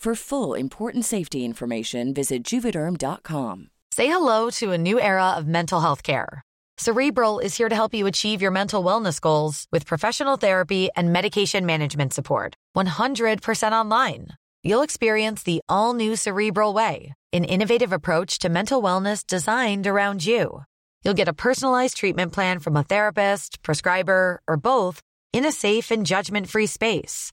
For full important safety information, visit juvederm.com. Say hello to a new era of mental health care. Cerebral is here to help you achieve your mental wellness goals with professional therapy and medication management support. 100% online. You'll experience the all new Cerebral Way, an innovative approach to mental wellness designed around you. You'll get a personalized treatment plan from a therapist, prescriber, or both in a safe and judgment free space.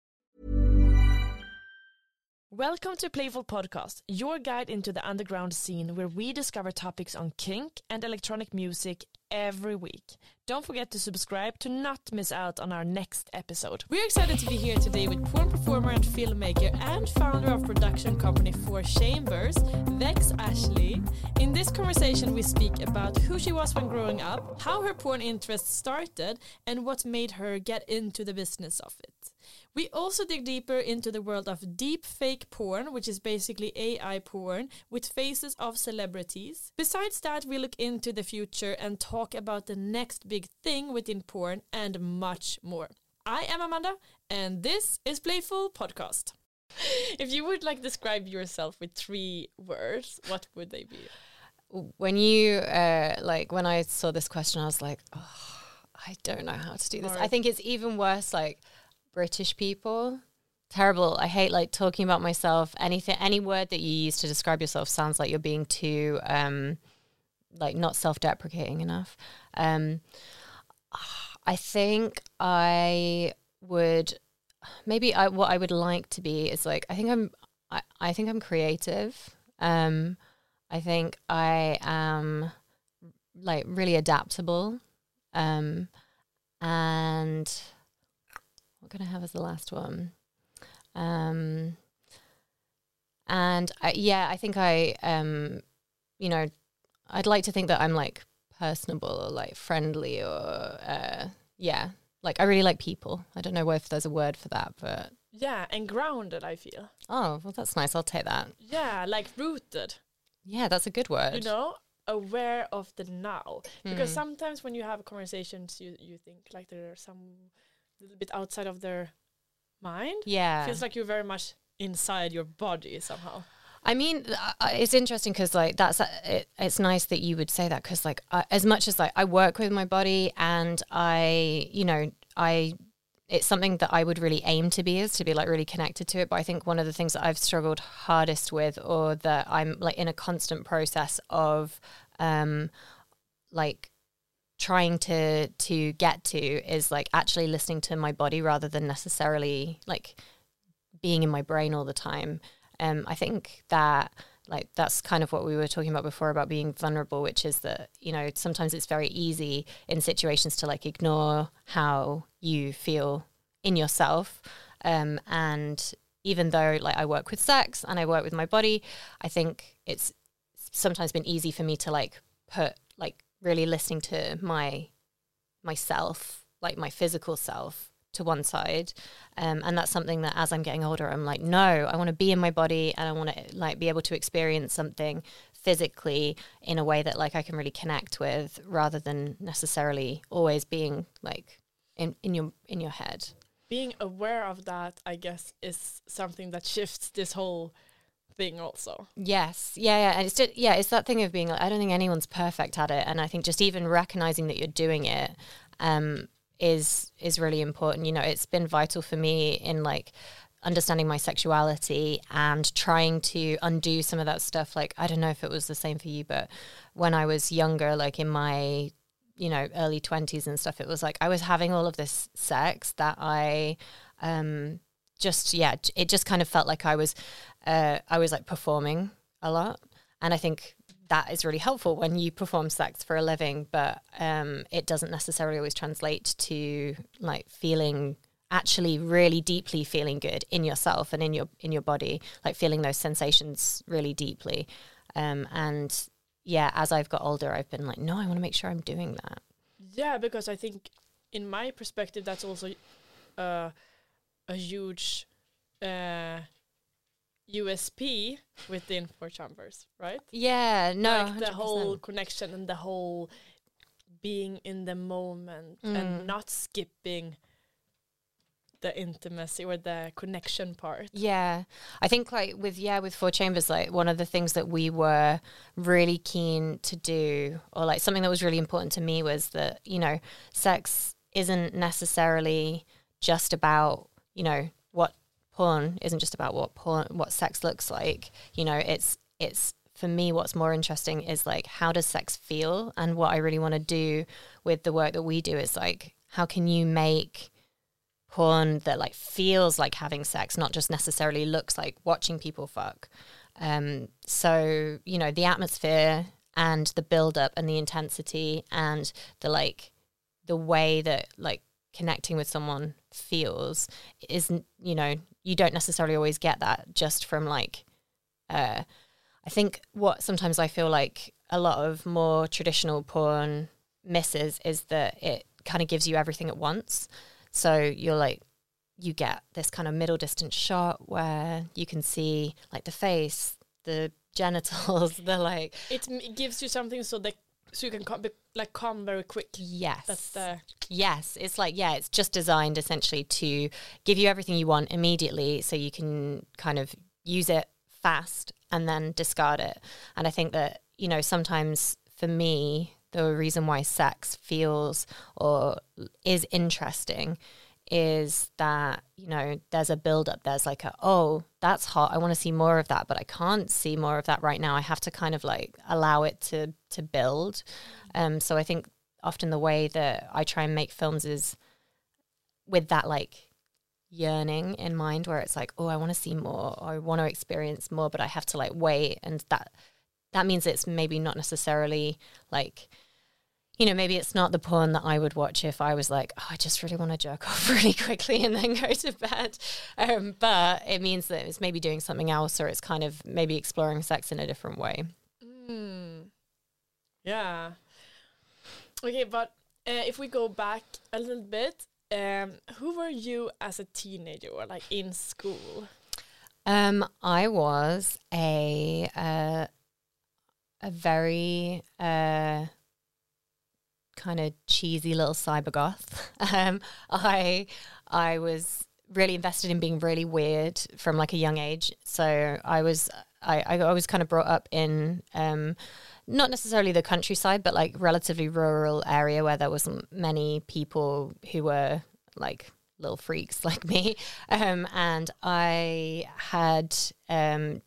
Welcome to Playful Podcast, your guide into the underground scene where we discover topics on kink and electronic music every week. Don't forget to subscribe to not miss out on our next episode. We're excited to be here today with porn performer and filmmaker and founder of production company Four Chambers, Vex Ashley. In this conversation, we speak about who she was when growing up, how her porn interest started, and what made her get into the business of it. We also dig deeper into the world of deep fake porn, which is basically AI porn with faces of celebrities. Besides that, we look into the future and talk about the next big thing within porn and much more. I am Amanda, and this is Playful Podcast. If you would like describe yourself with three words, what would they be? When you uh, like when I saw this question, I was like, oh, I don't know how to do this. I think it's even worse. Like British people. Terrible. I hate like talking about myself. Anything, any word that you use to describe yourself sounds like you're being too, um, like not self-deprecating enough. Um, I think I would maybe I, what I would like to be is like I think I'm I, I think I'm creative. Um, I think I am like really adaptable. Um, and going to have as the last one? Um, and I, yeah, I think I, um, you know, I'd like to think that I'm like personable or like friendly or, uh, yeah, like I really like people. I don't know if there's a word for that, but yeah, and grounded. I feel. Oh well, that's nice. I'll take that. Yeah, like rooted. Yeah, that's a good word. You know, aware of the now. Because mm. sometimes when you have conversations, you you think like there are some little bit outside of their mind. Yeah. Feels like you're very much inside your body somehow. I mean, uh, it's interesting because like that's uh, it, it's nice that you would say that because like uh, as much as like I work with my body and I you know I it's something that I would really aim to be is to be like really connected to it. But I think one of the things that I've struggled hardest with or that I'm like in a constant process of um like trying to to get to is like actually listening to my body rather than necessarily like being in my brain all the time. Um, I think that like that's kind of what we were talking about before about being vulnerable, which is that you know sometimes it's very easy in situations to like ignore how you feel in yourself, um, and even though like I work with sex and I work with my body, I think it's sometimes been easy for me to like put like really listening to my myself, like my physical self to one side. Um, and that's something that as I'm getting older, I'm like, no, I want to be in my body and I want to like be able to experience something physically in a way that like I can really connect with rather than necessarily always being like in, in your in your head. Being aware of that, I guess, is something that shifts this whole thing also. Yes. Yeah, yeah. And it's just, yeah, it's that thing of being like I don't think anyone's perfect at it. And I think just even recognizing that you're doing it um is is really important. You know, it's been vital for me in like understanding my sexuality and trying to undo some of that stuff. Like I don't know if it was the same for you, but when I was younger, like in my you know early 20s and stuff it was like i was having all of this sex that i um just yeah it just kind of felt like i was uh, I was like performing a lot. And I think that is really helpful when you perform sex for a living, but um, it doesn't necessarily always translate to like feeling actually really deeply feeling good in yourself and in your in your body, like feeling those sensations really deeply. Um, and yeah, as I've got older, I've been like, no, I want to make sure I'm doing that. Yeah, because I think in my perspective, that's also uh, a huge uh, USP within Four Chambers, right? Yeah, no, like the 100%. whole connection and the whole being in the moment mm. and not skipping the intimacy or the connection part. Yeah. I think like with yeah, with Four Chambers, like one of the things that we were really keen to do, or like something that was really important to me was that, you know, sex isn't necessarily just about, you know, what porn isn't just about what porn what sex looks like. You know it's it's for me what's more interesting is like how does sex feel? And what i really want to do with the work that we do is like how can you make porn that like feels like having sex not just necessarily looks like watching people fuck? Um so you know the atmosphere and the build up and the intensity and the like the way that like connecting with someone feels isn't you know you don't necessarily always get that just from like uh i think what sometimes i feel like a lot of more traditional porn misses is that it kind of gives you everything at once. So you're like you get this kind of middle distance shot where you can see like the face the genitals the like it, it gives you something so that so you can come, like come very quick. Yes, that's the yes. It's like yeah, it's just designed essentially to give you everything you want immediately, so you can kind of use it fast and then discard it. And I think that you know sometimes for me the reason why sex feels or is interesting is that you know there's a build up there's like a oh that's hot. I want to see more of that but i can't see more of that right now. I have to kind of like allow it to to build. Um so i think often the way that i try and make films is with that like yearning in mind where it's like oh i want to see more. Or i want to experience more but i have to like wait. And that that means it's maybe not necessarily like you know, maybe it's not the porn that I would watch if I was like, oh, I just really want to jerk off really quickly and then go to bed. Um, but it means that it's maybe doing something else or it's kind of maybe exploring sex in a different way. Mm. Yeah. Okay, but uh, if we go back a little bit, um, who were you as a teenager or like in school? Um, I was a uh, a very uh, kind of cheesy little cyber goth. Um, I I was really invested in being really weird from like a young age. So I was I, I was kind of brought up in um, not necessarily the countryside, but like relatively rural area where there wasn't many people who were like little freaks like me. Um, and I had um,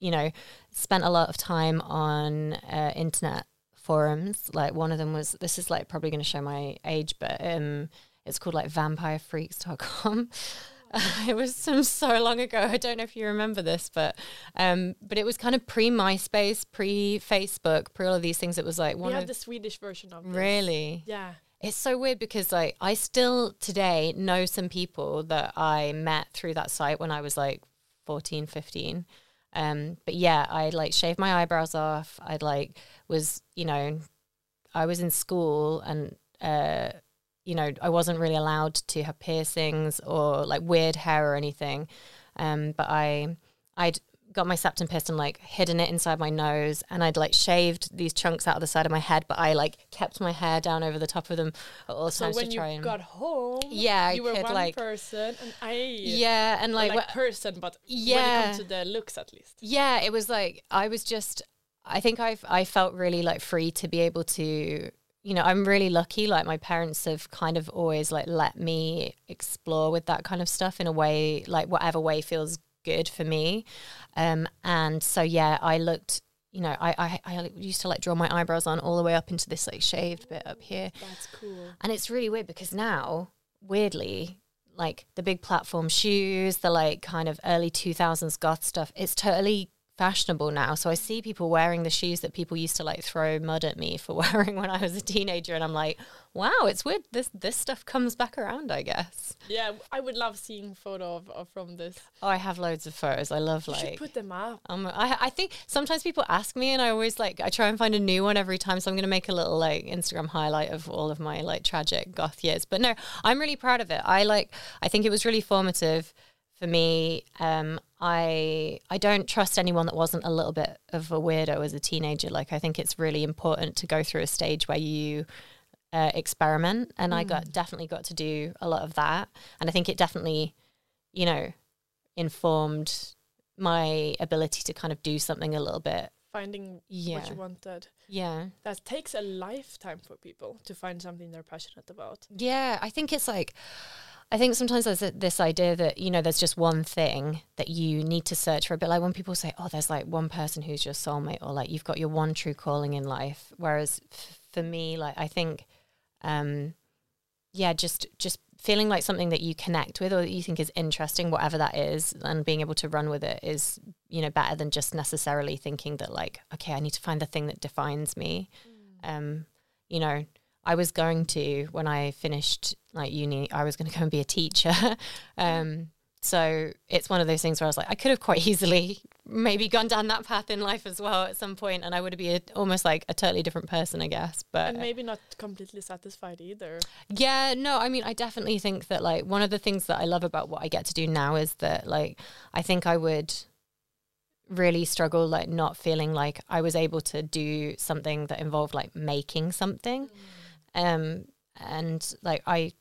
you know spent a lot of time on uh, internet forums. Like one of them was this is like probably going to show my age, but um, it's called like vampirefreaks.com. it was some so long ago. I don't know if you remember this, but um, but it was kind of pre MySpace, pre Facebook, pre all of these things. It was like one we have of the Swedish version of this. really. Yeah. It's so weird because like I still today know some people that I met through that site when I was like 14, 15. Um, but yeah, I'd like shaved my eyebrows off. I'd like was, you know, I was in school and uh, you know, I wasn't really allowed to have piercings or like weird hair or anything. Um, but I I'd got my septum pierced and like hidden it inside my nose and I'd like shaved these chunks out of the side of my head, but I like kept my hair down over the top of them at all So times when to you and got home, Yeah, I you were could, one like- person, and I yeah, and like, like, person, but when it Yeah. to the looks, at least. yeah, it was like I was just I think I've I felt really like free to be able to you know I'm really lucky like my parents have kind of always like let me explore with that kind of stuff in a way like whatever way feels good for me um and so yeah I looked you know I I, I used to like draw my eyebrows on all the way up into this like shaved bit up here That's cool. and it's really weird because now, weirdly, like the big platform shoes, the like kind of early 2000s goth stuff, it's totally fashionable now. So I see people wearing the shoes that people used to like throw mud at me for wearing when I was a teenager. And I'm like, wow, it's weird. This, this stuff comes back around, I guess. Yeah, I would love seeing photo of, of from this. Oh, I have loads of photos. I love You should like. put them up. Um, I, I think sometimes people ask me, and I always like I try and find a new one every time. So I'm going to make a little like Instagram highlight of all of my like tragic goth years. But no, I'm really proud of it. I like. I think it was really formative for me. Um, I I don't trust anyone that wasn't a little bit of a weirdo as a teenager. Like I think it's really important to go through a stage where you uh, experiment, and I got definitely got to do a lot of that. And I think it definitely, you know, informed my ability to kind of do something a little bit. Finding what you wanted. Yeah. That takes a lifetime for people to find something they're passionate about. Yeah. I think it's like, I think sometimes there's a, this idea that, you know, there's just one thing that you need to search for a bit. Like when people say, oh, there's like one person who's your soulmate or like you've got your one true calling in life. Whereas f- for me, like, I think, um, yeah, just, just feeling like something that you connect with or that you think is interesting, whatever that is, and being able to run with it is, you know, better than just necessarily thinking that like, okay, I need to find the thing that defines me. Um, you know, I was going to when I finished like uni, I was going to go and be a teacher. um, so it's one of those things where I was like, I could have quite easily maybe gone down that path in life as well at some point, and I would be a, almost like a totally different person, I guess. But and maybe not completely satisfied either. yeah, no, I mean, I definitely think that like one of the things that I love about what I get to do now is that like I think I would really struggle like not feeling like I was able to do something that involved like making something. Um and like I,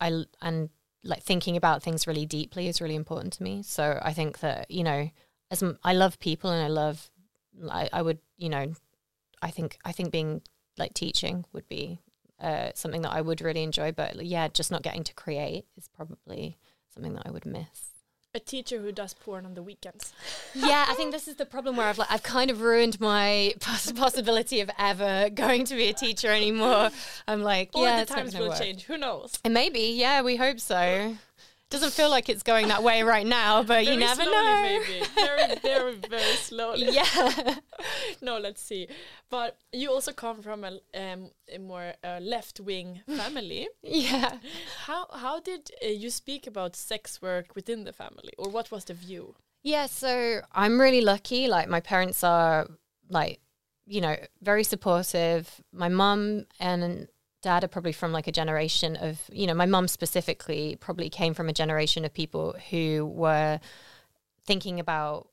I and like thinking about things really deeply is really important to me. So I think that, you know, as m- I love people and I love I, I would, you know, I think I think being like teaching would be uh, something that I would really enjoy. But yeah, just not getting to create is probably something that I would miss. A teacher who does porn on the weekends. yeah, I think this is the problem where I've like I've kind of ruined my poss- possibility of ever going to be a teacher anymore. I'm like, Or yeah, the times will work. change. Who knows? And maybe, yeah, we hope so. Doesn't feel like it's going that way right now, but you never slowly, know. Maybe very, very, very slowly. Yeah. no, let's see. But you also come from a, um, a more uh, left-wing family. yeah. how how did uh, you speak about sex work within the family, or what was the view? Yeah, so I'm really lucky. Like my parents are like, you know, very supportive. My mum and dad are probably from like a generation of, you know, my mum specifically probably came from a generation of people who were thinking about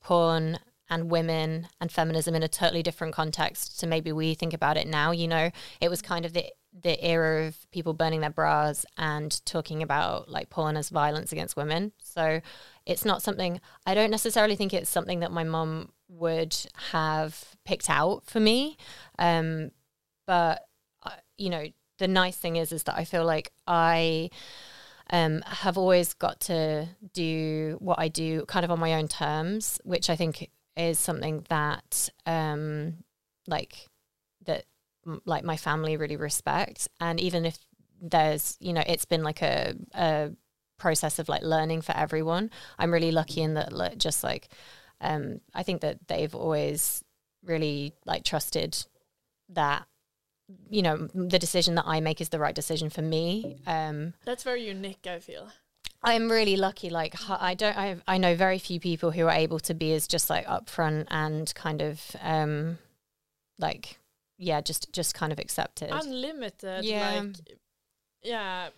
porn and women and feminism in a totally different context to maybe we think about it now. You know, it was kind of the the era of people burning their bras and talking about like porn as violence against women. So it's not something I don't necessarily think it's something that my mum would have picked out for me. Um, but you know, the nice thing is is that I feel like I um, have always got to do what I do kind of on my own terms, which I think is something that um, like m- like my family really respect. And even if there's you know it's been like a, a process of like learning for everyone i'm really lucky in that just like um i think that they've always really like trusted that you know the decision that i make is the right decision for me um That's very unique, I feel. I'm really lucky. Like I don't, I I know very few people who are able to be as just like upfront and kind of um, like yeah, just just kind of accepted. Unlimited, Yeah. like yeah,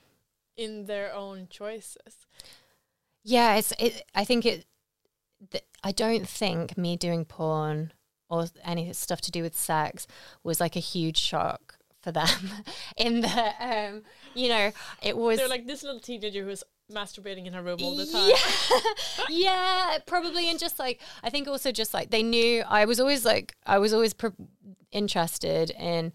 in their own choices. yeah, it's it. I think it. Th- I don't think me doing porn or any stuff to do with sex was like a huge shock for them. In the um, you know, it was They're like this little teenager who's masturbating in her room all the time. Yeah, yeah, probably, and just like I think also just like they knew I was always like I was always pre- interested in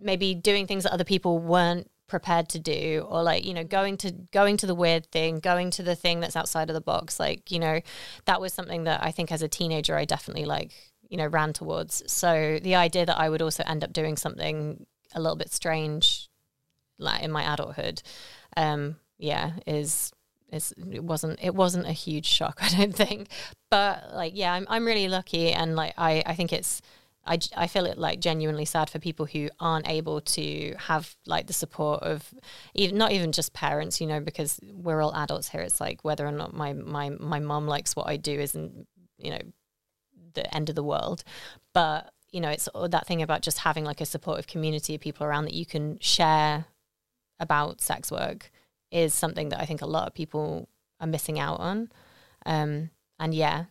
maybe doing things that other people weren't prepared to do or like you know going to going to the weird thing going to the thing that's outside of the box like you know that was something that i think as a teenager i definitely like you know ran towards. So the idea that i would also end up doing something a little bit strange like in my adulthood um yeah is is it wasn't it wasn't a huge shock i don't think. But like yeah i'm, I'm really lucky and like i i think it's I, I feel it like genuinely sad for people who aren't able to have like the support of even not even just parents you know because we're all adults here. It's like whether or not my my my mom likes what i do isn't you know the end of the world but you know it's all that thing about just having like a supportive community of people around that you can share about sex work is something that I think a lot of people are missing out on. Um, and yeah,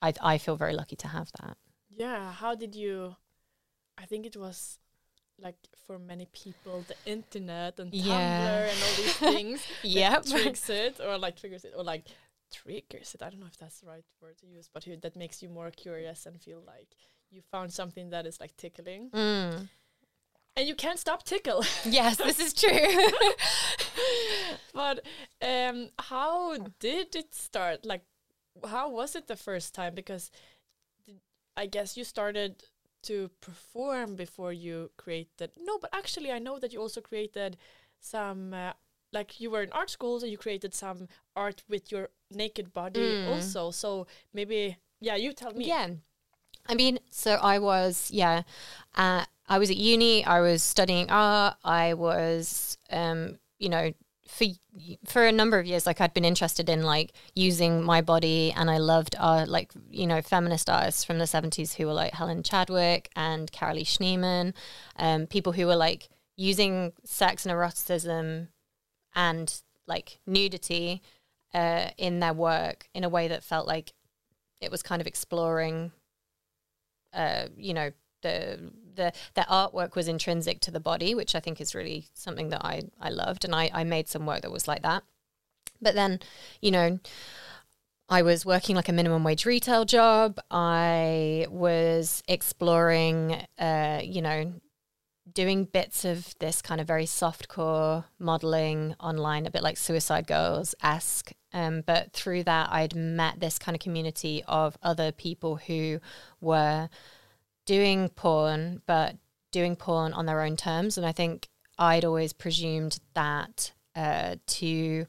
I I feel very lucky to have that. Yeah, how did you? I think it was like for many people the internet and Yeah. Tumblr and all these things Yep. that triggers it or like triggers it or like triggers it. I don't know if that's the right word to use, but that makes you more curious and feel like you found something that is like tickling Mm. and you can't stop tickle. Yes, this is true. but um, how did it start? Like, how was it the first time? Because I guess you started to perform before you created. No, but actually, I know that you also created some. Uh, like you were in art school, so you created some art with your naked body Mm. also. So maybe, yeah, you tell me. Yeah. I mean, so I was, yeah, uh, I was at uni, I was studying art, I was, um, you know, for for a number of years, like I'd been interested in like using my body, and I loved art, like you know, feminist artists from the seventies who were like Helen Chadwick and Carolee Schneemann, um, people who were like using sex and eroticism and like nudity uh, in their work in a way that felt like it was kind of exploring uh, you know the the their artwork was intrinsic to the body, which I think is really something that I I loved, and I I made some work that was like that. But then, you know, I was working like a minimum wage retail job. I was exploring, uh, you know, doing bits of this kind of very soft core modeling online, a bit like Suicide Girls esque. Um, but through that, I'd met this kind of community of other people who were doing porn, but doing porn on their own terms. And I think I'd always presumed that uh, to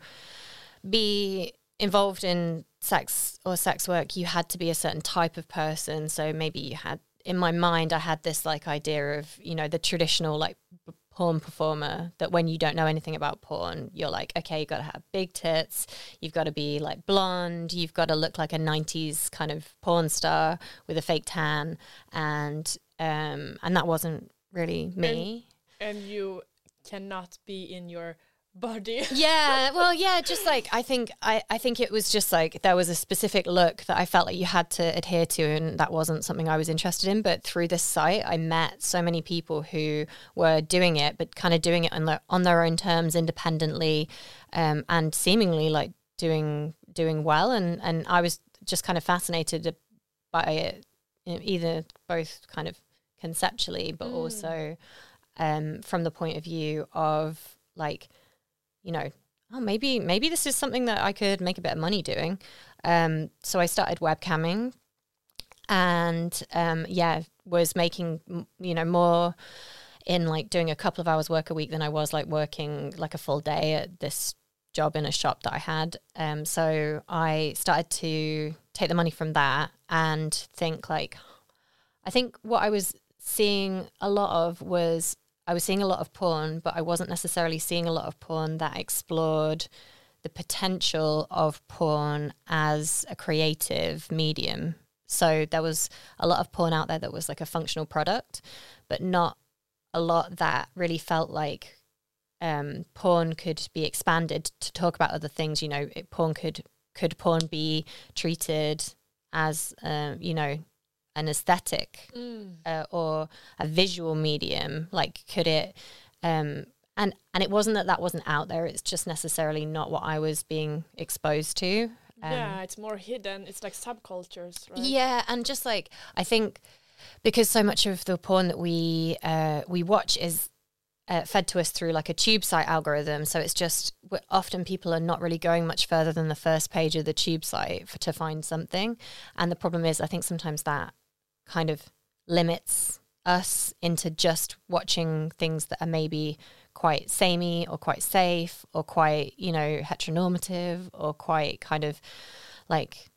be involved in sex or sex work, you had to be a certain type of person. So maybe you had, in my mind, I had this like idea of, you know, the traditional like porn performer that when you don't know anything about porn, you're like, okay, you've got to have big tits, you've got to be like blonde, you've got to look like a 90s kind of porn star with a fake tan. And, um, and that wasn't really me. And you cannot be in your body. yeah well yeah just like i think I, I think it was just like there was a specific look that i felt like you had to adhere to and that wasn't something i was interested in but through this site i met so many people who were doing it but kind of doing it on their on their own terms independently um, and seemingly like doing doing well and and i was just kind of fascinated by it you know, either both kind of conceptually but also um, from the point of view of like you know, oh, maybe maybe this is something that I could make a bit of money doing. Um, so I started webcamming, and um, yeah, was making you know more in like doing a couple of hours work a week than I was like working like a full day at this job in a shop that I had. Um, so I started to take the money from that and think like, I think what I was seeing a lot of was I was seeing a lot of porn, but I wasn't necessarily seeing a lot of porn that explored the potential of porn as a creative medium. So there was a lot of porn out there that was like a functional product, but not a lot that really felt like um, porn could be expanded to talk about other things. You know, it, porn could could porn be treated as uh, you know an aesthetic mm. uh, or a visual medium? Like, could it? Um, and and it wasn't that that wasn't out there. It's just necessarily not what I was being exposed to. Um, yeah, it's more hidden. It's like subcultures, right? Yeah, and just like I think because so much of the porn that we uh, we watch is uh, fed to us through like a tube site algorithm. So it's just often people are not really going much further than the first page of the tube site for, to find something. And the problem is, I think sometimes that kind of limits us into just watching things that are maybe quite samey or quite safe or quite, you know, heteronormative or quite kind of like,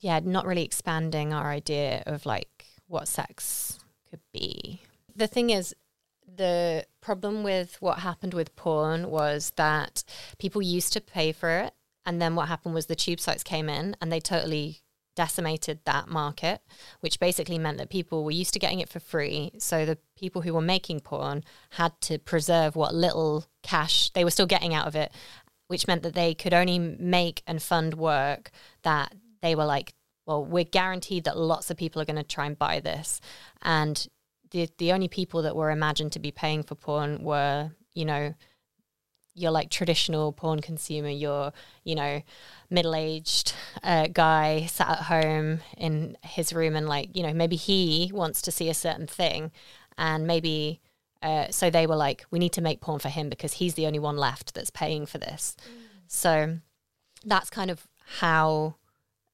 yeah, not really expanding our idea of like what sex could be. The thing is, the problem with what happened with porn was that people used to pay for it. And then what happened was the tube sites came in and they totally decimated that market, which basically meant that people were used to getting it for free. So the people who were making porn had to preserve what little cash they were still getting out of it, which meant that they could only make and fund work that they were like, well, we're guaranteed that lots of people are going to try and buy this. And the the only people that were imagined to be paying for porn were, you know, your like traditional porn consumer, your, you know, middle aged uh, guy sat at home in his room and like, you know, maybe he wants to see a certain thing and maybe uh, so they were like, we need to make porn for him because he's the only one left that's paying for this. Mm. So that's kind of how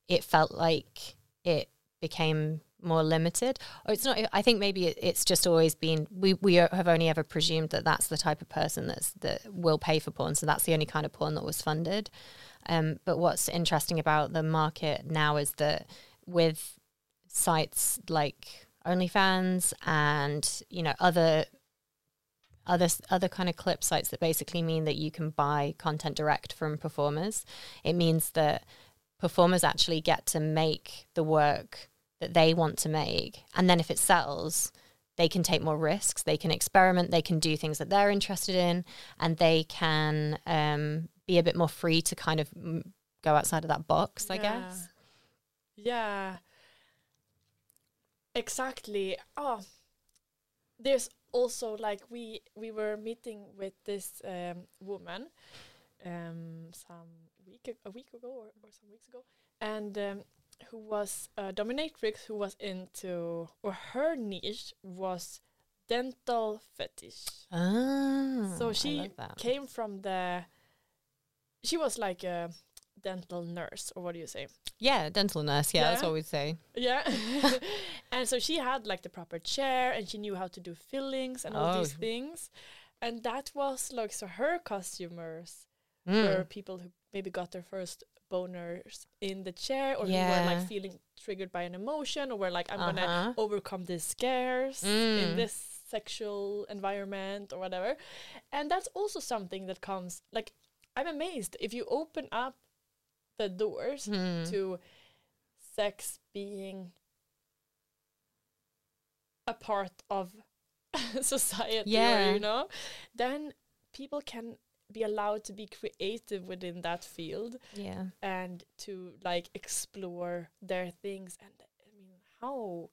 it felt like it became more limited or it's not i think maybe it's just always been we we have only ever presumed that that's the type of person that's that will pay for porn so that's the only kind of porn that was funded um, but what's interesting about the market now is that with sites like OnlyFans and you know other other other kind of clip sites that basically mean that you can buy content direct from performers. It means that performers actually get to make the work that they want to make. And then if it sells, they can take more risks, they can experiment, they can do things that they're interested in, and they can um, be a bit more free to kind of go outside of that box, I guess. Yeah. Exactly. Oh, there's also like we we were meeting with this um, woman um, some week a week ago or, or some weeks ago, and um, who was a dominatrix who was into or her niche was dental fetish. Ah, so she came from the she was like a dental nurse or what do you say? Yeah, dental nurse. Yeah, yeah. that's what we'd say. Yeah. and so she had like the proper chair and she knew how to do fillings and all oh. these things. And that was like so her customers mm. were people who maybe got their first boners in the chair or yeah. who were like feeling triggered by an emotion or were like I'm uh-huh. gonna overcome these scares mm. in this sexual environment or whatever and that's also something that comes like I'm amazed if you open up the doors mm. to sex being a part of society yeah. or, you know then people can be allowed to be creative within that field yeah and to like explore their things and i mean how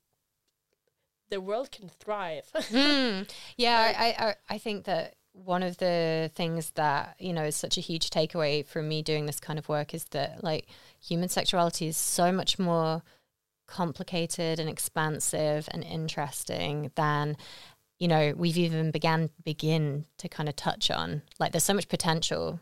the world can thrive mm. yeah like, I, I i think that one of the things that you know is such a huge takeaway from me doing this kind of work is that like human sexuality is so much more complicated and expansive and interesting than you know we've even began begin to kind of touch on like there's so much potential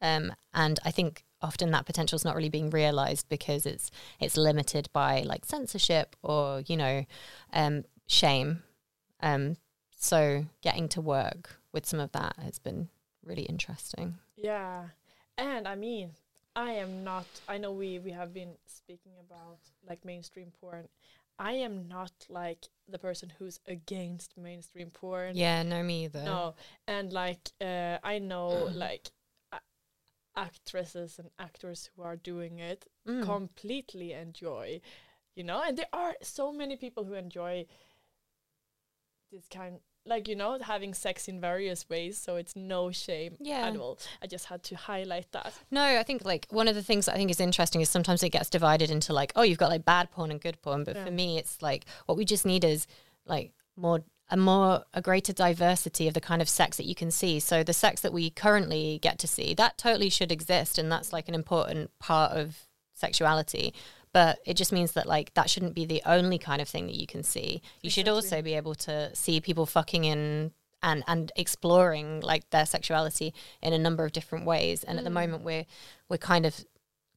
um, and i think often that potential is not really being realized because it's it's limited by like censorship or you know um, shame um, so getting to work with some of that has been really interesting. Yeah. And I mean, I am not I know we we have been speaking about like mainstream porn. I am not like the person who's against mainstream porn. Yeah, no, me either. No. And like uh, I know like a- actresses and actors who are doing it Mm. completely enjoy, you know, and there are so many people who enjoy this kind like you know having sex in various ways so it's no shame Yeah. at all i just had to highlight that No, I think like one of the things that I think is interesting is sometimes it gets divided into like, oh, you've got like bad porn and good porn. But Yeah. for me, it's like what we just need is like more a more a greater diversity of the kind of sex that you can see. So the sex that we currently get to see, that totally should exist and that's like an important part of sexuality. But it just means that like that shouldn't be the only kind of thing that you can see. You should also be able to see people fucking in and and exploring like their sexuality in a number of different ways. And at the mm. moment we're we're kind of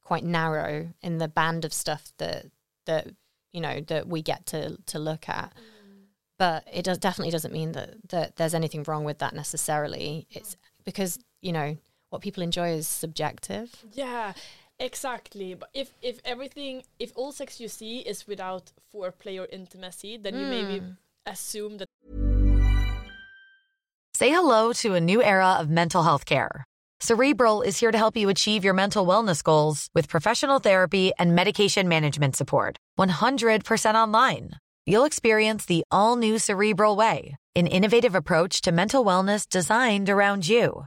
quite narrow in the band of stuff that that you know that we get to to look at. Mm. But it does definitely doesn't mean that that there's anything wrong with that necessarily. It's because you know what people enjoy is subjective. yeah exactly but if if everything if all sex you see is without foreplay or intimacy then you maybe hmm. assume that Say hello to a new era of mental health care. Cerebral is here to help you achieve your mental wellness goals with professional therapy and medication management support. 100% online. You'll experience the all new Cerebral Way, an innovative approach to mental wellness designed around you.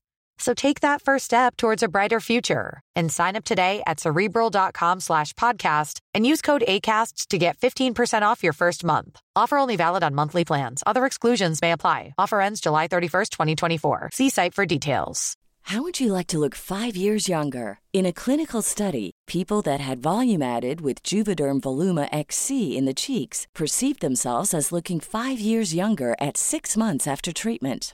So take that first step towards a brighter future and sign up today at cerebral.com slash podcast and use code ACAST to get 15% off your first month. Offer only valid on monthly plans. Other exclusions may apply. Offer ends July 31st, 2024. See site for details. How would you like to look five years younger? In a clinical study, people that had volume added with Juvederm Voluma XC in the cheeks perceived themselves as looking five years younger at six months after treatment.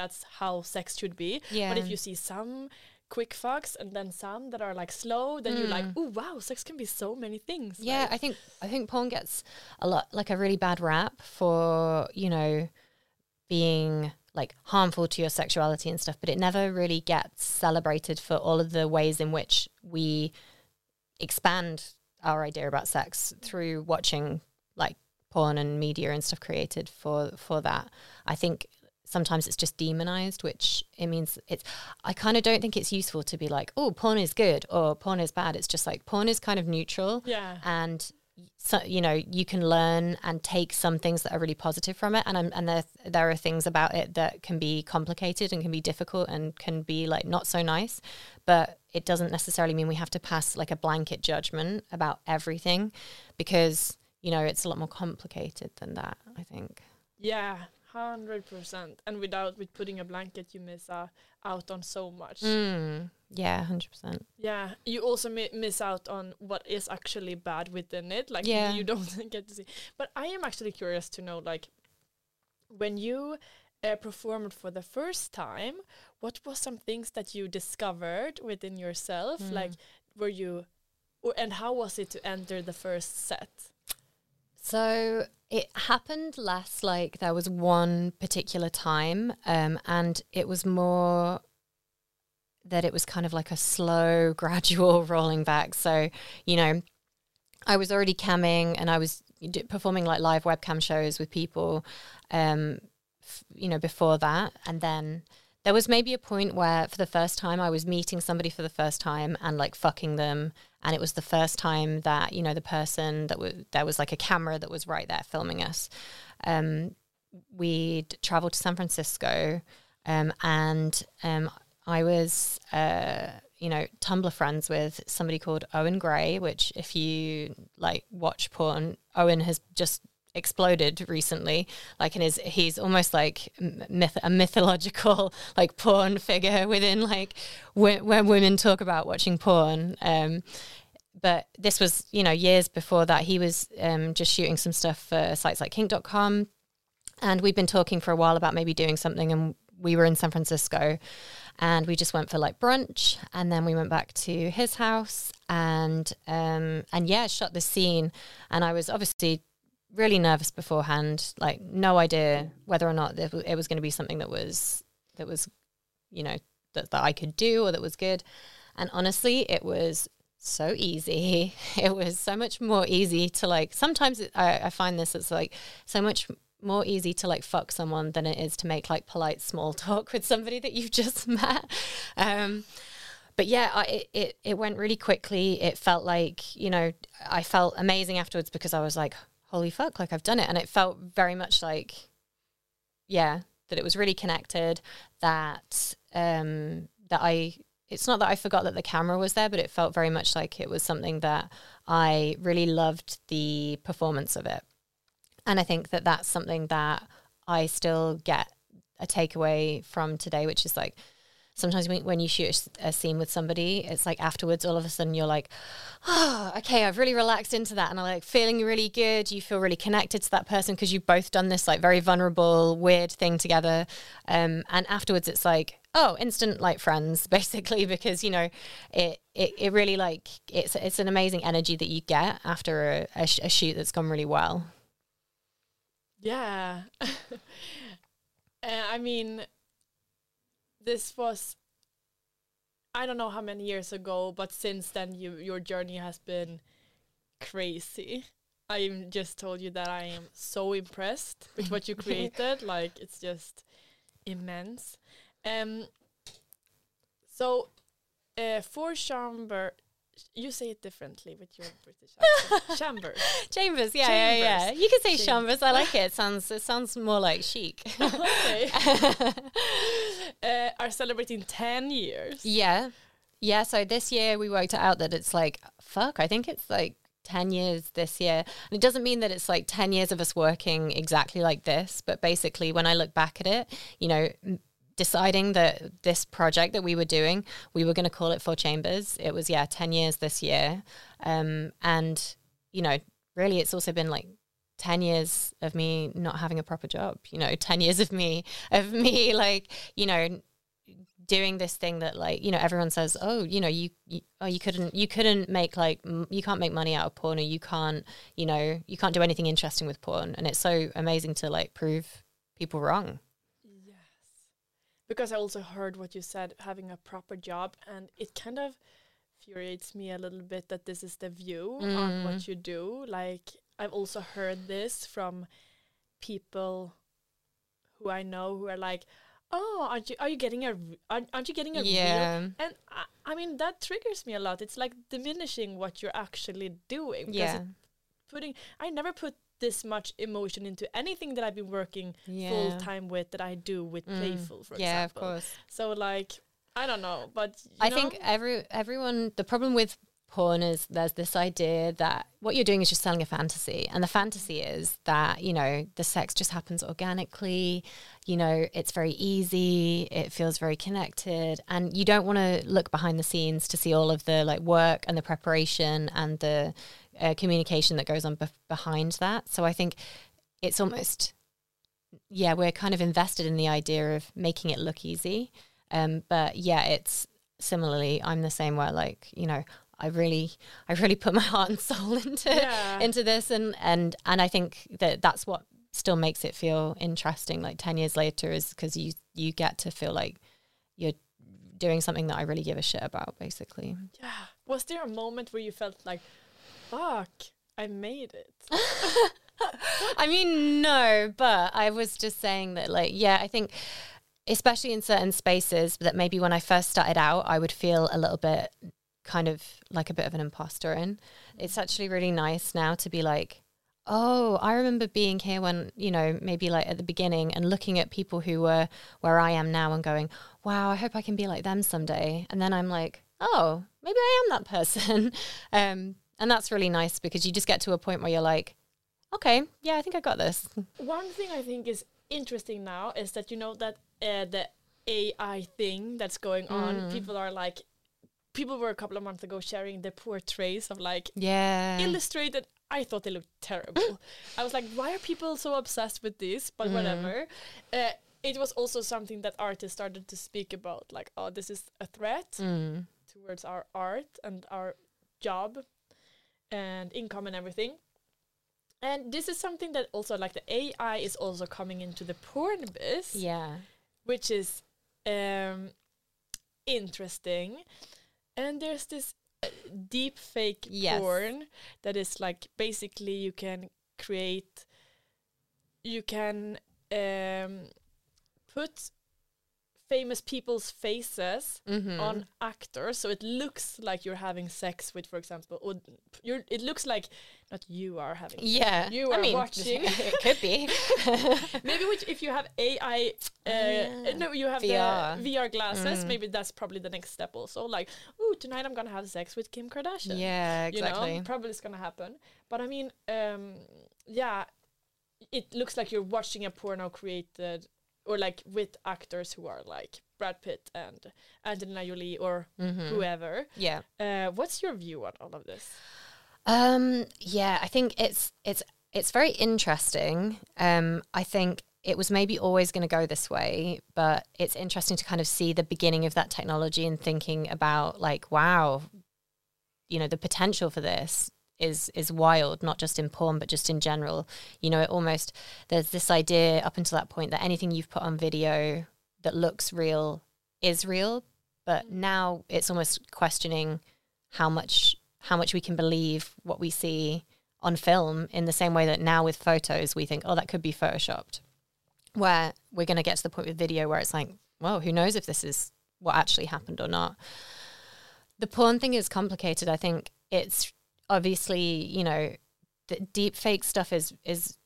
That's how sex should be Yeah. but if you see some quick fucks and then some that are like slow then you're like oh wow sex can be so many things Yeah, like- I think I think porn gets a lot like a really bad rap for you know being like harmful to your sexuality and stuff, but it never really gets celebrated for all of the ways in which we expand our idea about sex through watching like porn and media and stuff created for for that. I think sometimes it's just demonized, which it means it's. I kind of don't think it's useful to be like, oh, porn is good or porn is bad. It's just like porn is kind of neutral, Yeah. and so you know you can learn and take some things that are really positive from it, and I'm, and there there are things about it that can be complicated and can be difficult and can be like not so nice, but it doesn't necessarily mean we have to pass like a blanket judgment about everything, because you know it's a lot more complicated than that. I think. Yeah, hundred percent. And without with putting a blanket, you miss uh, out on so much. Mm, yeah, hundred percent. Yeah, you also mi- miss out on what is actually bad within it. Like Yeah. you, don't get to see. But I am actually curious to know, like, when you uh, performed for the first time, what was some things that you discovered within yourself? Like, were you, or, and how was it to enter the first set? So it happened less like there was one particular time, um, and it was more that it was kind of like a slow, gradual rolling back. So, you know, I was already camming and I was performing like live webcam shows with people, um, f- you know, before that. And then there was maybe a point where for the first time I was meeting somebody for the first time and like fucking them. And it was the first time that, you know, the person that was, there was like a camera that was right there filming us. Um, we'd traveled to San Francisco um, and um, I was, uh, you know, Tumblr friends with somebody called Owen Gray, which if you like watch porn, Owen has just exploded recently like and is he's almost like myth a mythological like porn figure within like when, women talk about watching porn. Um but this was you know years before that he was um just shooting some stuff for sites like kink.com and we'd been talking for a while about maybe doing something and we were in San Francisco and we just went for like brunch and then we went back to his house and um and yeah shot the scene. And I was obviously really nervous beforehand like no idea whether or not it was going to be something that was that was you know that, that I could do or that was good and honestly it was so easy it was so much more easy to like sometimes it, I, I find this it's like so much more easy to like fuck someone than it is to make like polite small talk with somebody that you've just met. Um, but yeah, I, it, it it went really quickly. It felt like you know I felt amazing afterwards because I was like, holy fuck, like I've done it, and it felt very much like, yeah, that it was really connected. That um that I it's not that I forgot that the camera was there, but it felt very much like it was something that I really loved the performance of it. And I think that that's something that I still get a takeaway from today, which is like sometimes when, you shoot a scene with somebody, it's like afterwards, all of a sudden you're like, oh, okay, I've really relaxed into that. And I'm like feeling really good. You feel really connected to that person because you've both done this like very vulnerable, weird thing together. Um, and afterwards, it's like, oh, instant like friends, basically, because, you know, it, it, it really like, it's, it's an amazing energy that you get after a, a, a shoot that's gone really well. Yeah. uh, I mean, this was I don't know how many years ago, but since then you your journey has been crazy. I just told you that I am so impressed with what you created. like it's just immense. Um so uh, Four Chamber you say it differently with your British accent. Chambers. Chambers, yeah, Chambers. yeah, yeah. You can say chambers. I like it. It sounds it sounds more like chic. okay. uh, are celebrating ten years. Yeah, yeah. So this year we worked out that it's like fuck. I think it's like 10 years this year. And it doesn't mean that it's like 10 years of us working exactly like this, but basically, when I look back at it, you know, deciding that this project that we were doing, we were going to call it Four Chambers. It was, yeah, 10 years this year. Um, and, you know, really, it's also been like 10 years of me not having a proper job, you know, 10 years of me, of me, like, you know, doing this thing that like you know everyone says oh you know you, you oh you couldn't you couldn't make like m- you can't make money out of porn or you can't you know you can't do anything interesting with porn and it's so amazing to like prove people wrong because I also heard what you said, having a proper job, and it kind of infuriates me a little bit that this is the view mm. on what you do. Like I've also heard this from people who I know who are like, "Oh, aren't you are you getting a aren't, aren't you getting a yeah. real?" And I, I, mean that triggers me a lot. It's like diminishing what you're actually doing. Yeah. Putting I never put this much emotion into anything that I've been working yeah. full time with that I do with mm. Playful, for yeah, example. of course. So like I don't know, but I know? think every everyone the problem with porn is there's this idea that what you're doing is just selling a fantasy and the fantasy is that you know the sex just happens organically you know it's very easy it feels very connected and you don't want to look behind the scenes to see all of the like work and the preparation and the uh, communication that goes on be- behind that. So I think it's almost, yeah, we're kind of invested in the idea of making it look easy. Um, but yeah, it's similarly, I'm the same way. Like you know, I really, I really put my heart and soul into yeah. into this, and and and I think that that's what still makes it feel interesting. Like ten years later, is because you you get to feel like you're doing something that I really give a shit about, basically. Yeah. Was there a moment where you felt like, fuck, I made it? I mean, no, but I was just saying that, like, yeah, I think, especially in certain spaces, that maybe when I first started out, I would feel a little bit kind of like a bit of an imposter in. It's actually really nice now to be like, oh, I remember being here when, you know, maybe like at the beginning and looking at people who were where I am now and going, wow, I hope I can be like them someday. And then I'm like, oh, maybe I am that person. um, and that's really nice because you just get to a point where you're like, okay, yeah, I think I got this. One thing I think is interesting now is that you know that uh, the AI thing that's going on, Mm. people are like, people were a couple of months ago sharing the portraits of like Yeah. illustrated. I thought they looked terrible. I was like, why are people so obsessed with this? But whatever. Uh, it was also something that artists started to speak about, like, oh, this is a threat Mm. towards our art and our job and income and everything. And this is something that also like the AI is also coming into the porn biz, Yeah. which is um, interesting. And there's this uh, deep fake Yes. porn that is like basically you can create, you can um, put famous people's faces Mm-hmm. on actors so it looks like you're having sex with for example or you're it looks like not you are having sex, Yeah. you I are mean, watching it could be. maybe which, if you have ai uh, yeah. no you have VR. the vr glasses Mm. maybe that's probably the next step also like oh tonight i'm gonna have sex with kim kardashian yeah, you exactly. know probably it's gonna happen but i mean um yeah it looks like you're watching a porno created or like with actors who are like Brad Pitt and Angelina Jolie or Mhm. whoever. Yeah. Uh, what's your view on all of this? Um, yeah, I think it's it's it's very interesting. Um, I think it was maybe always going to go this way, but it's interesting to kind of see the beginning of that technology and thinking about like, wow, you know, the potential for this is is wild, not just in porn, but just in general. You know, it almost there's this idea up until that point that anything you've put on video that looks real is real, but now it's almost questioning how much how much we can believe what we see on film in the same way that now with photos we think oh that could be photoshopped. Where we're going to get to the point with video where it's like well who knows if this is what actually happened or not. The porn thing is complicated i think. It's obviously you know the deep fake stuff is is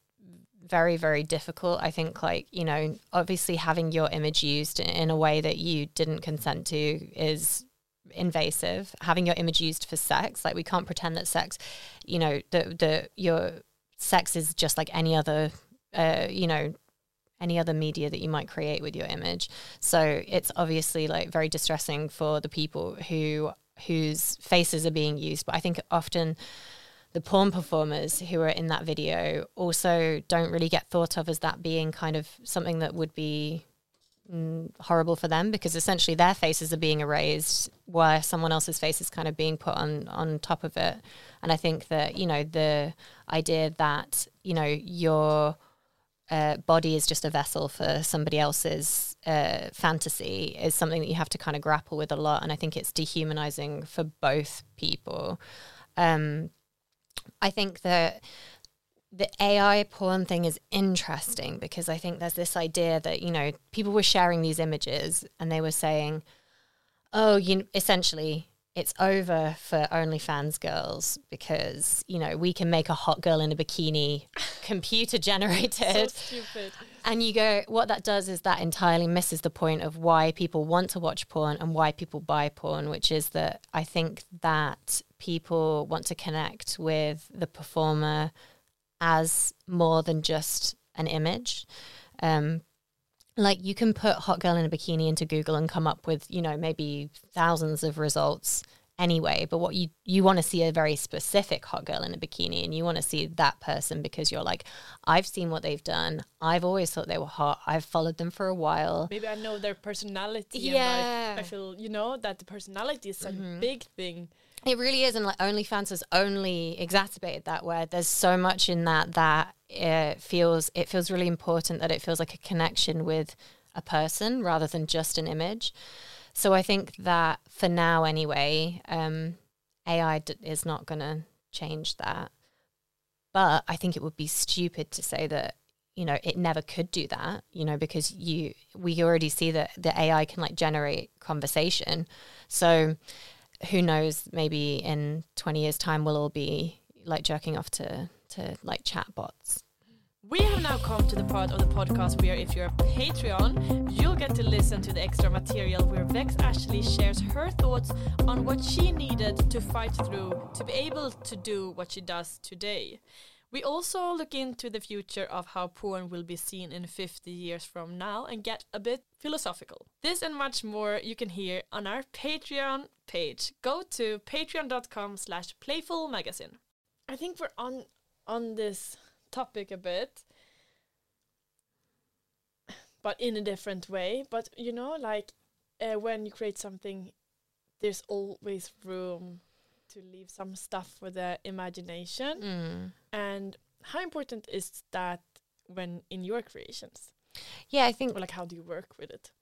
very very difficult. I think like you know obviously having your image used in a way that you didn't consent to is invasive. Having your image used for sex like we can't pretend that sex you know the the your sex is just like any other uh you know any other media that you might create with your image. So it's obviously like very distressing for the people who whose faces are being used but i think often the porn performers who are in that video also don't really get thought of as that being kind of something that would be mm, horrible for them because essentially their faces are being erased while someone else's face is kind of being put on on top of it. And i think that you know the idea that you know your uh, body is just a vessel for somebody else's uh, fantasy is something that you have to kind of grapple with a lot and i think it's dehumanizing for both people. Um, I think that the AI porn thing is interesting because I think there's this idea that, you know, people were sharing these images and they were saying, oh, you essentially it's over for OnlyFans girls because, you know, we can make a hot girl in a bikini computer generated. So stupid. And you go, what that does is that entirely misses the point of why people want to watch porn and why people buy porn, which is that I think that people want to connect with the performer as more than just an image. Um, like you can put hot girl in a bikini into Google and come up with, you know, maybe thousands of results anyway. But what you you want to see a very specific hot girl in a bikini and you want to see that person because you're like, I've seen what they've done. I've always thought they were hot. I've followed them for a while. Maybe I know their personality. Yeah. And I, I feel, you know, that the personality is such a mm-hmm. big thing. It really is, and like OnlyFans has only exacerbated that. Where there's so much in that that it feels it feels really important that it feels like a connection with a person rather than just an image. So I think that for now, anyway, um, AI d- is not going to change that. But I think it would be stupid to say that you know it never could do that you know because you we already see that the ai can like generate conversation so who knows maybe in 20 years time we'll all be like jerking off to to like chat bots we have now come to the part of the podcast where if you're a Patreon, you'll get to listen to the extra material where Vex Ashley shares her thoughts on what she needed to fight through to be able to do what she does today. We also look into the future of how porn will be seen in 50 years from now and get a bit philosophical. This and much more you can hear on our Patreon page. Go to patreon.com slash playfulmagazine. I think we're on on this topic a bit but in a different way. But you know, like uh, when you create something, there's always room to leave some stuff for the imagination. mm. And how important is that when in your creations? yeah i think Or like how do you work with it?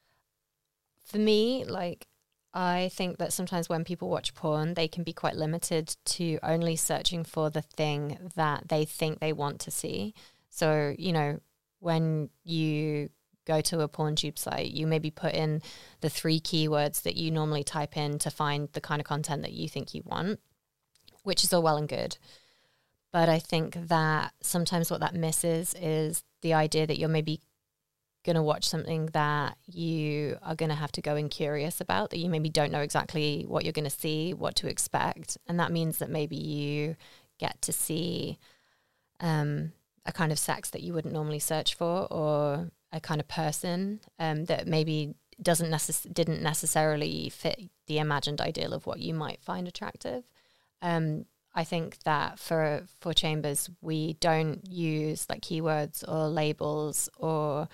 for me, like I think that sometimes when people watch porn, they can be quite limited to only searching for the thing that they think they want to see. So, you know, when you go to a porn tube site, you maybe put in the three keywords that you normally type in to find the kind of content that you think you want, which is all well and good. But I think that sometimes what that misses is the idea that you're maybe going to watch something that you are going to have to go in curious about that you maybe don't know exactly what you're going to see what to expect and that means that maybe you get to see um, a kind of sex that you wouldn't normally search for or a kind of person um, that maybe doesn't necess- didn't necessarily fit the imagined ideal of what you might find attractive. Um, I think that for Four Chambers we don't use like keywords or labels or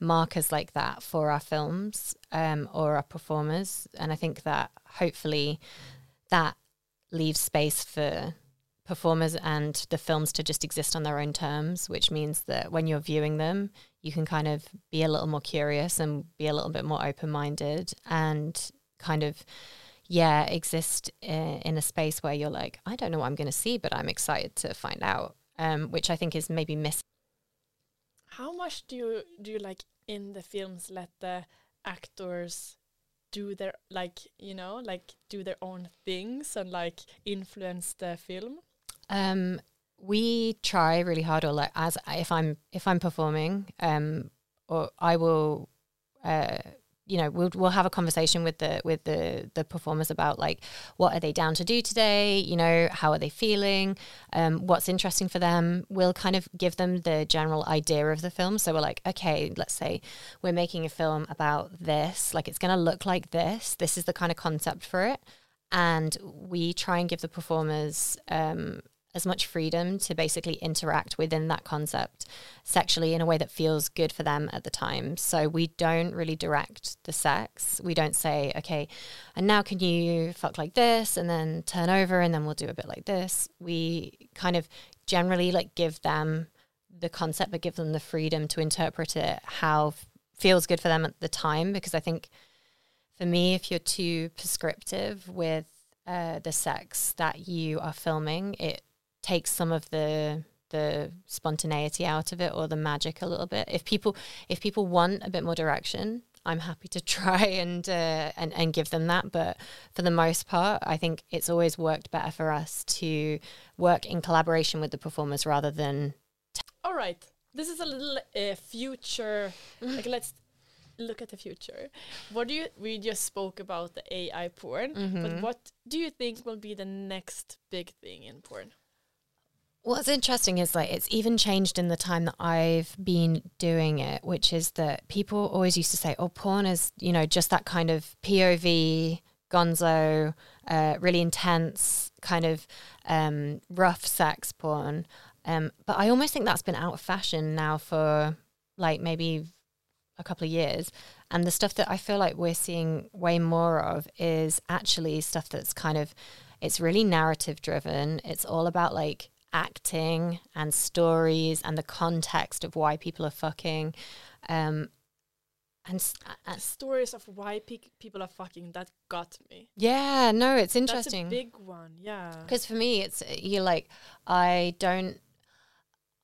markers like that for our films um, or our performers, and I think that hopefully that leaves space for performers and the films to just exist on their own terms, which means that when you're viewing them, you can kind of be a little more curious and be a little bit more open minded and kind of yeah, exist in, a space where you're like, I don't know what I'm going to see, but I'm excited to find out, um, which I think is maybe missing. How much do you do you like in the films let the actors do their like you know like do their own things and like influence the film? Um, we try really hard, or like as if I'm if I'm performing, um, or I will, uh, you know, we'll we'll have a conversation with the with the the performers about like what are they down to do today, you know, how are they feeling, um, what's interesting for them. We'll kind of give them the general idea of the film. So we're like, okay, let's say we're making a film about this, like it's going to look like this. This is the kind of concept for it and we try and give the performers um, as much freedom to basically interact within that concept sexually in a way that feels good for them at the time. So we don't really direct the sex. We don't say, okay, and now can you fuck like this and then turn over and then we'll do a bit like this. We kind of generally like give them the concept, but give them the freedom to interpret it how f- feels good for them at the time. Because I think for me, if you're too prescriptive with uh, the sex that you are filming, it takes some of the the spontaneity out of it or the magic a little bit. If people if people want a bit more direction, I'm happy to try and uh, and and give them that. But for the most part, I think it's always worked better for us to work in collaboration with the performers rather than All right, this is a little uh, future. like let's look at the future. What do you? We just spoke about the AI porn, but what do you think will be the next big thing in porn? What's interesting is like it's even changed in the time that I've been doing it, which is that people always used to say, "Oh, porn is you know just that kind of POV, gonzo, uh, really intense kind of um, rough sex porn." Um, but I almost think that's been out of fashion now for like maybe a couple of years. And the stuff that I feel like we're seeing way more of is actually stuff that's kind of it's really narrative driven. It's all about like acting and stories and the context of why people are fucking. Um, and, s- a- The stories of why pe- people are fucking that got me. yeah, no, it's That's a interesting. big one. Yeah. because for me it's you're like i don't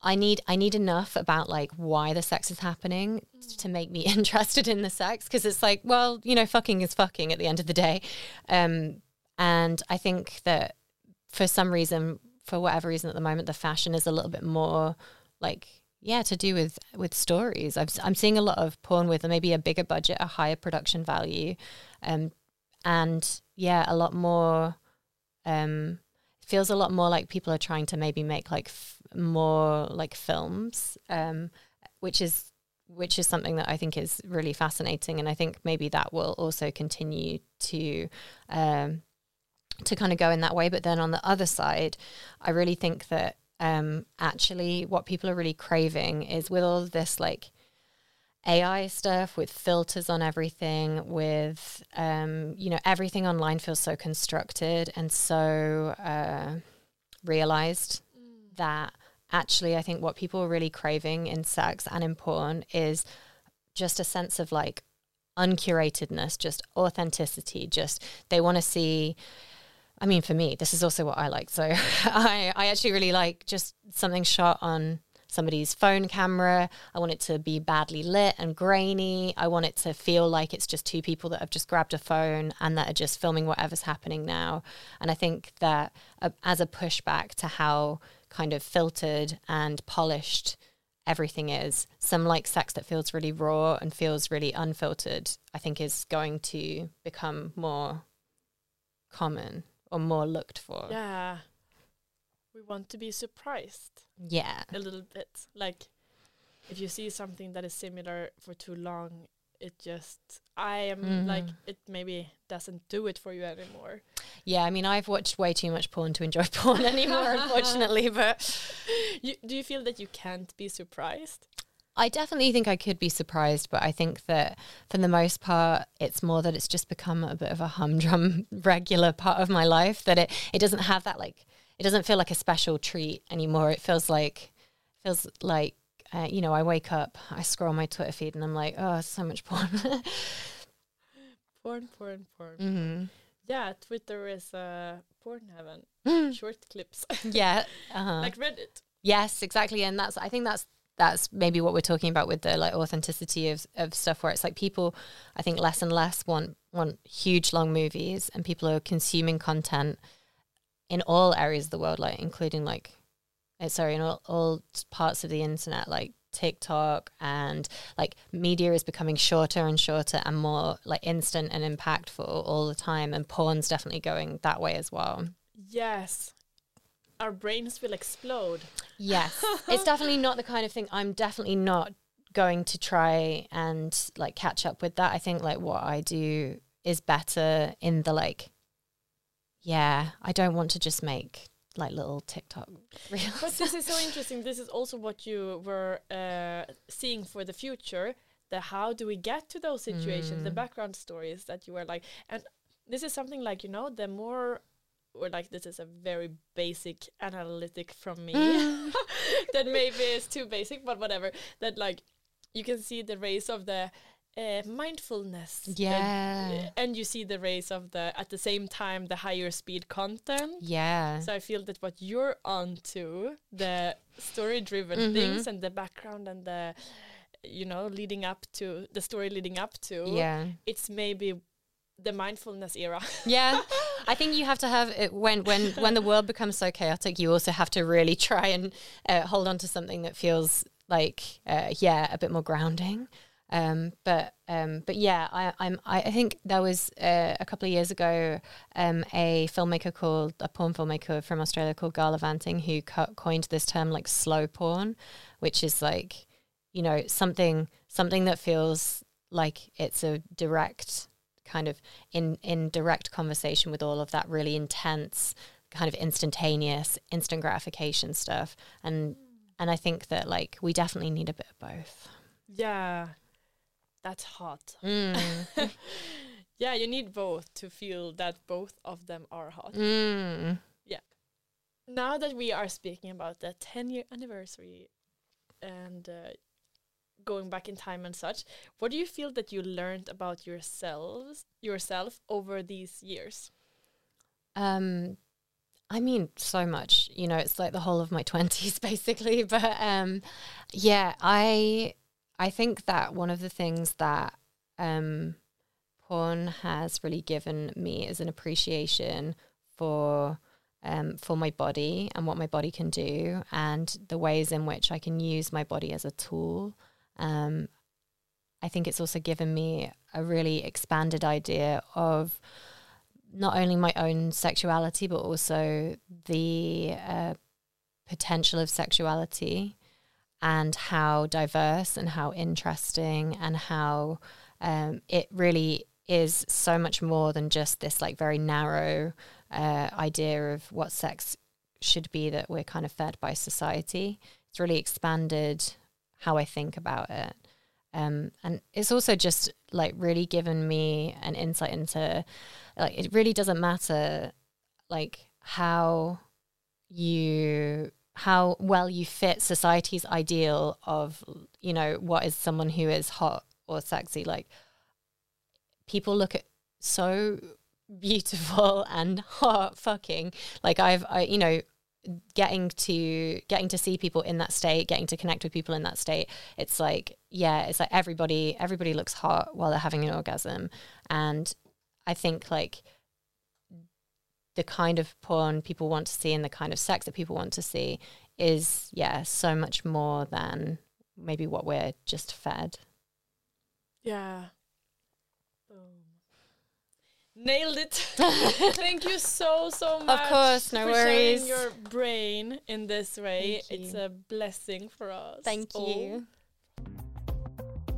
i need i need enough about like why the sex is happening to make me interested in the sex because it's like well you know fucking is fucking at the end of the day um and i think that for some reason for whatever reason at the moment the fashion is a little bit more like yeah to do with with stories. I've, i'm seeing a lot of porn with maybe a bigger budget a higher production value um and yeah a lot more um feels a lot more like people are trying to maybe make like f- more like films um which is which is something that I think is really fascinating and I think maybe that will also continue to um to kind of go in that way but then on the other side I really think that um actually what people are really craving is with all of this like AI stuff with filters on everything, with um, you know everything online feels so constructed and so uh, realized that actually I think what people are really craving in sex and in porn is just a sense of like uncuratedness, just authenticity. Just they want to see. I mean, for me, this is also what I like. So I, I actually really like just something shot on somebody's phone camera. I want it to be badly lit and grainy. I want it to feel like it's just two people that have just grabbed a phone and that are just filming whatever's happening now. And I think that uh, as a pushback to how kind of filtered and polished everything is, some like sex that feels really raw and feels really unfiltered, I think is going to become more common or more looked for. Yeah. We want to be surprised Yeah. a little bit. Like if you see something that is similar for too long, it just I am like Mhm. it maybe doesn't do it for you anymore. Yeah, I mean, I've watched way too much porn to enjoy porn anymore, unfortunately. But You, do you feel that you can't be surprised? I definitely think I could be surprised. But I think that for the most part, it's more that it's just become a bit of a humdrum regular part of my life. That it it doesn't have that like it doesn't feel like a special treat anymore. It feels like feels like uh, you know I wake up, I scroll my Twitter feed, and I'm like, oh, so much porn. Porn, porn, porn. hmm Yeah, Twitter is uh, porn heaven. Short clips, Yeah. Uh-huh. like Reddit. Yes, exactly, and that's I think that's that's maybe what we're talking about with the like authenticity of of stuff where it's like people I think less and less want want huge long movies and people are consuming content in all areas of the world like including like uh, sorry in all, all parts of the internet like TikTok and like media is becoming shorter and shorter and more like instant and impactful all the time and porn's definitely going that way as well. Yes, our brains will explode. Yes. it's definitely not the kind of thing I'm definitely not going to try and like catch up with that. I think like what I do is better in the like yeah, I don't want to just make like little TikTok reels. But this is so interesting. This is also what you were uh, seeing for the future. The how do we get to those situations? The background stories that you were like, and this is something like you know, the more or like this is a very basic analytic from me that maybe is too basic, but whatever. That like you can see the race of the uh, mindfulness, Yeah. and you see the race of the at the same time the higher speed content. yeah. So I feel that what you're onto, the story driven Mhm. things and the background and the you know, leading up to the story leading up to yeah. it's maybe the mindfulness era. Yeah. I think you have to have it when when when the world becomes so chaotic, you also have to really try and uh, hold on to something that feels like uh, yeah, a bit more grounding. Um, but um, but yeah, I, I'm I, think there was uh, a couple of years ago um, a filmmaker called a porn filmmaker from Australia called Gala Vanting who co- coined this term like slow porn, which is like you know something something that feels like it's a direct kind of in in direct conversation with all of that really intense kind of instantaneous instant gratification stuff and and I think that like we definitely need a bit of both. yeah. That's hot. Mm. Yeah, you need both to feel that both of them are hot. Mm. Now that we are speaking about the 10 year anniversary and uh, going back in time and such. What do you feel that you learned about yourselves yourself over these years? Um, I mean, so much. You know, it's like the whole of my twenties, basically. But um, yeah, I I think that one of the things that um, porn has really given me is an appreciation for um, for my body and what my body can do, and the ways in which I can use my body as a tool. Um, I think it's also given me a really expanded idea of not only my own sexuality, but also the uh, potential of sexuality and how diverse and how interesting and how um, it really is so much more than just this like very narrow uh, idea of what sex should be that we're kind of fed by society. It's really expanded how I think about it. Um, and it's also just like really given me an insight into like it really doesn't matter like how you how well you fit society's ideal of you know what is someone who is hot or sexy like people look at so beautiful and hot fucking like i've I, you know getting to getting to see people in that state getting to connect with people in that state it's like yeah it's like everybody everybody looks hot while they're having an orgasm. And i think like the kind of porn people want to see and the kind of sex that people want to see is yeah so much more than maybe what we're just fed. Yeah Nailed it. Thank you so so much. Of course, no for worries. sharing your brain in this way. It's a blessing for us. thank all. you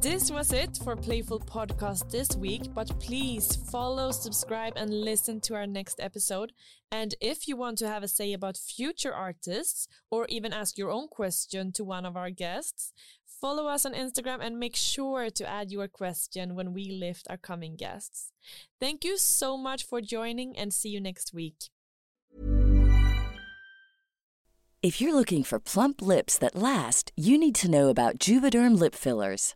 This was it for Playful Podcast this week, but please follow, subscribe, and listen to our next episode. And if you want to have a say about future artists or even ask your own question to one of our guests, follow us on Instagram and make sure to add your question when we lift our coming guests. Thank you so much for joining and see you next week. If you're looking for plump lips that last, you need to know about Juvederm lip fillers.